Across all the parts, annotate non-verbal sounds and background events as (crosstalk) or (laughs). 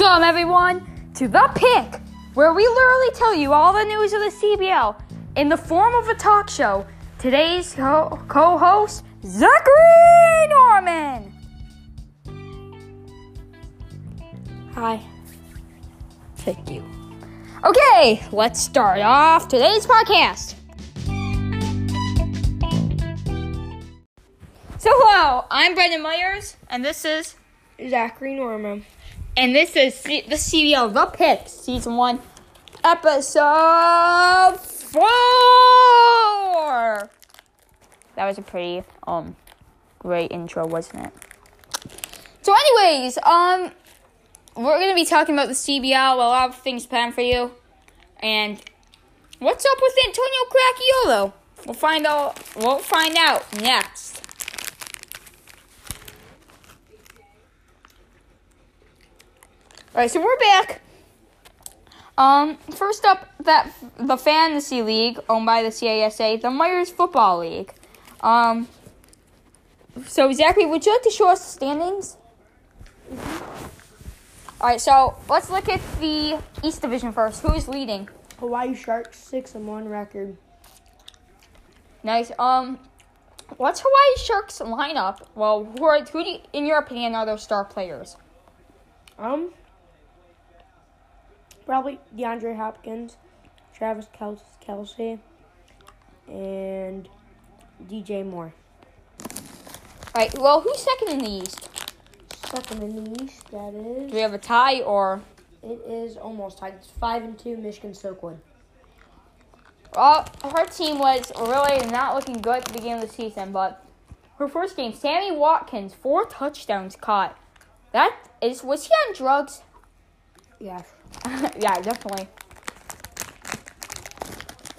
Welcome, everyone, to The Pick, where we literally tell you all the news of the CBL in the form of a talk show. Today's co host, Zachary Norman. Hi. Thank you. Okay, let's start off today's podcast. So, hello, I'm Brendan Myers, and this is Zachary Norman. And this is the CBL The Pick, Season 1, Episode 4! That was a pretty, um, great intro, wasn't it? So, anyways, um, we're to be talking about the CBL, a lot of things planned for you. And what's up with Antonio Cracchiolo? We'll find out, we'll find out next. All right, so we're back. Um, first up, that the fantasy league owned by the CASA, the Myers Football League. Um, so Zachary, would you like to show us the standings? All right, so let's look at the East Division first. Who's leading? Hawaii Sharks six and one record. Nice. Um, what's Hawaii Sharks lineup? Well, who are who do you, in your opinion are those star players? Um, probably DeAndre Hopkins, Travis Kel- Kelce, and DJ Moore. All right. Well, who's second in the East? Second in the East, that is. Do we have a tie or? It is almost tied. It's five and two. Michigan Silkwood. Well, her team was really not looking good at the beginning of the season, but her first game, Sammy Watkins, four touchdowns caught. That is, was he on drugs? Yeah. (laughs) yeah, definitely.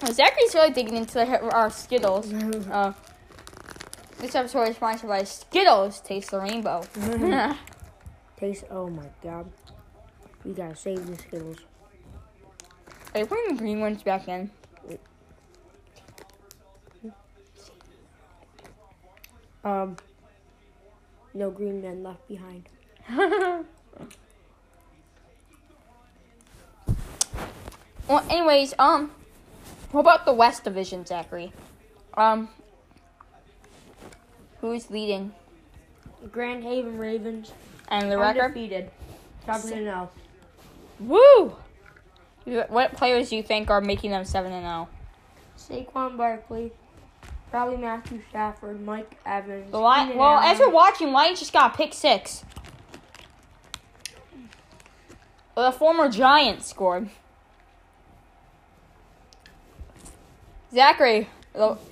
Zachary's really digging into the, our Skittles. (laughs) Uh, this episode is sponsored by Skittles. Taste the rainbow. (laughs) Taste. Oh my God. We gotta save the Skittles. Are you putting the green ones back in? Um. No green men left behind. Well, anyways, um, what about the West Division, Zachary? Um, who's leading? Grand Haven Ravens. And the record? Undefeated. Seven and oh. zero. Woo! What players do you think are making them seven and oh? zero? Saquon Barkley, probably Matthew Stafford, Mike Evans. The. Keenan Well, as we're Allen. watching, Lions just got a pick six. The former Giants scored. Zachary,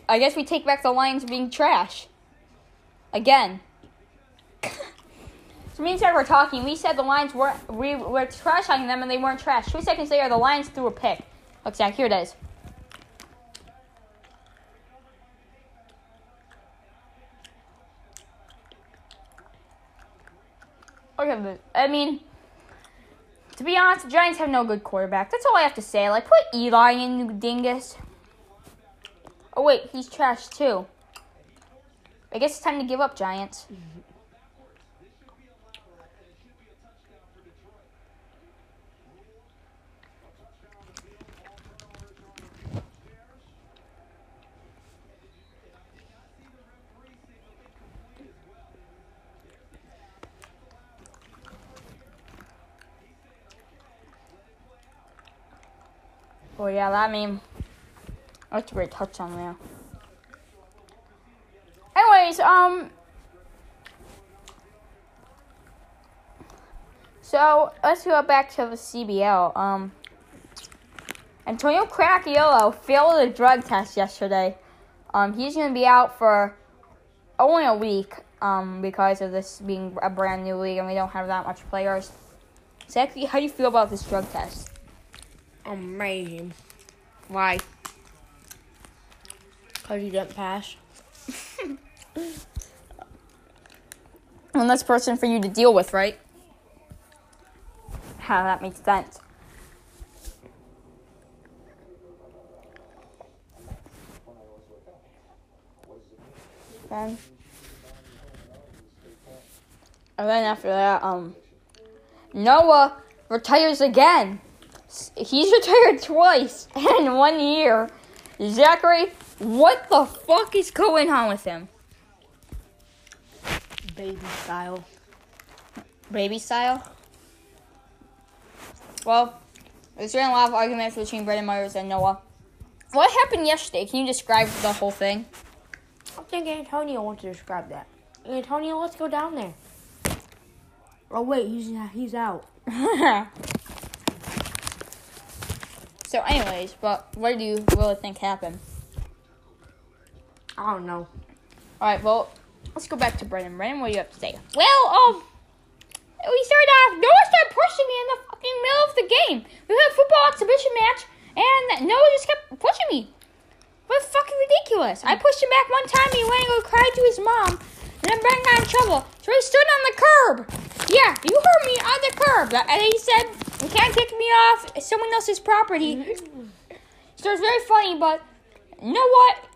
I guess we take back the Lions being trash. Again. (laughs) so me and Zach were talking. We said the Lions were we were trash talking them and they weren't trash. Two seconds later, the Lions threw a pick. Look, Zach, here it is. Okay, I mean, to be honest, the Giants have no good quarterback. That's all I have to say. Like, put Eli in, you dingus. Oh wait, he's trash too. I guess it's time to give up, Giants. Oh yeah, that mean that's a great touchdown there. Anyways, um, so let's go back to the CBL. Um, Antonio Cracchiolo failed a drug test yesterday. Um, he's gonna be out for only a week. Um, because of this being a brand new league and we don't have that much players. Exactly, how do you feel about this drug test? Amazing. Why? Because you didn't pass. (laughs) One less person for you to deal with, right? How that makes sense. Then, and then after that, um, Noah retires again. He's retired twice (laughs) in one year. Zachary, what the fuck is going on with him? Baby style. Baby style? Well, there's been a lot of arguments between Brendan Myers and Noah. What happened yesterday? Can you describe the whole thing? I think Antonio wants to describe that. Antonio, let's go down there. Oh wait, he's he's out. (laughs) so, anyways, but what do you really think happened? I don't know. All right, well, let's go back to Brendan. Brendan, what do you have to say? Well, um, we started off. Noah started pushing me in the fucking middle of the game. We had a football exhibition match, and Noah just kept pushing me. What fucking ridiculous! I pushed him back one time. He went and go cry to his mom. And then Brendan got in trouble, so he stood on the curb. Yeah, you heard me on the curb. And he said, "You can't kick me off someone else's property." (laughs) so it's very funny, but you know what?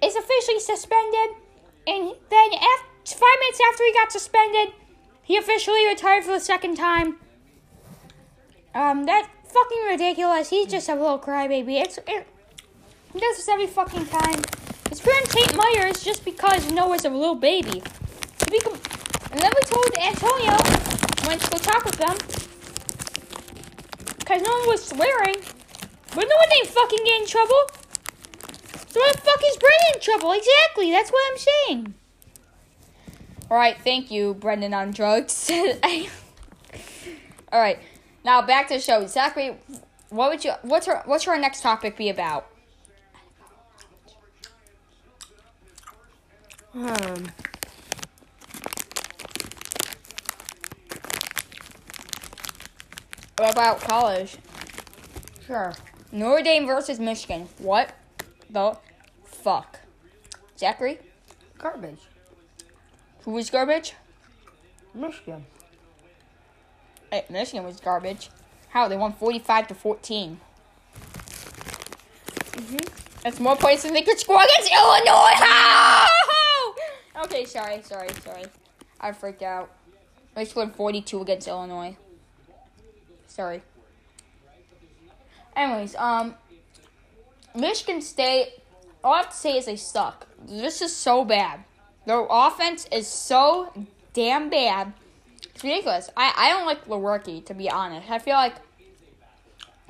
Is officially suspended, and then after, five minutes after he got suspended, he officially retired for the second time. Um, that's fucking ridiculous. He's just a little crybaby. It's it, he does this every fucking time. His parent Tate Myers just because Noah's a little baby. And then we told Antonio went to go talk with them because no one was swearing, but no one didn't fucking get in trouble. So why the fuck is Brendan in trouble? Exactly, that's what I'm saying. Alright, thank you, Brendan on drugs. (laughs) Alright. Now back to the show. Zachary, what would you what's our what's our next topic be about? Um. What about college? Sure. Notre Dame versus Michigan. What the fuck? Zachary? Garbage. Who was garbage? Michigan. Hey, Michigan was garbage. How? They won 45 to 14. That's more points than they could score against Illinois. How? Okay, sorry, sorry, sorry. I freaked out. They scored 42 against Illinois. Sorry. Anyways, um, Michigan State, all I have to say is they suck. This is so bad. Their offense is so damn bad. It's ridiculous. I, I don't like Lewerke, to be honest. I feel like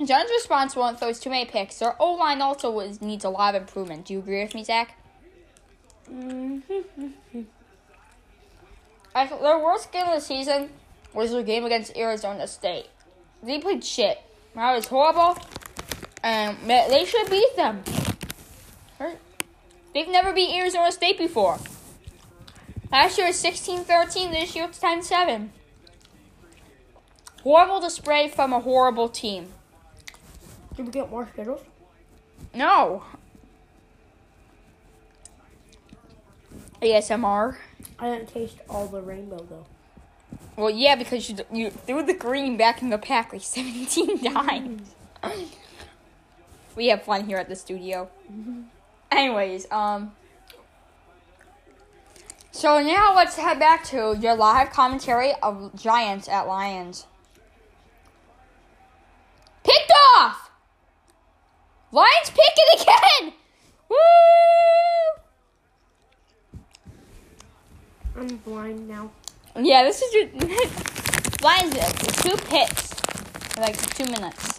John's responsible and throws too many picks. Their O line also was, needs a lot of improvement. Do you agree with me, Zach? Mm-hmm. I, th- their worst game of the season was their game against Arizona State. They played shit. That was horrible. Um, ma- they should beat them. They've never beat Arizona State before. Last year was 16 13, this year it's 10 7. Horrible display from a horrible team. Did we get more Skittles? No. ASMR. I didn't taste all the rainbow though. Well, yeah, because you you threw the green back in the pack like 17 (laughs) times. (laughs) we have fun here at the studio. (laughs) Anyways, um. So now let's head back to your live commentary of Giants at Lions. Picked off! Lions pick it again! Woo! I'm blind now. Yeah, this is your (laughs) Lions uh, two picks like two minutes.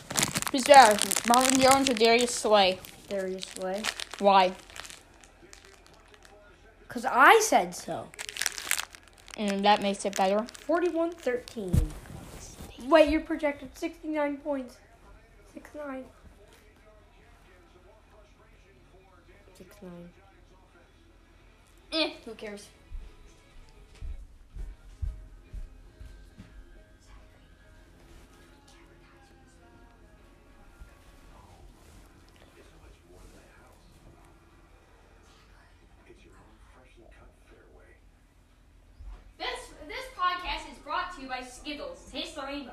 Who's better, Marvin Jones or Darius Slay? Darius Slay. Why? Because I said so. And that makes it better. 41 13. Wait, you're projected 69 points. 6 9. 6 9. Eh, who cares? Skittles. Taste the rainbow.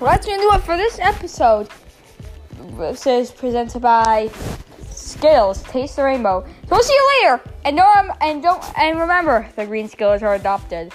Well, that's gonna do it for this episode. This is presented by Skittles. Taste the rainbow. So we'll see you later. And don't and don't and remember the green Skittles are adopted.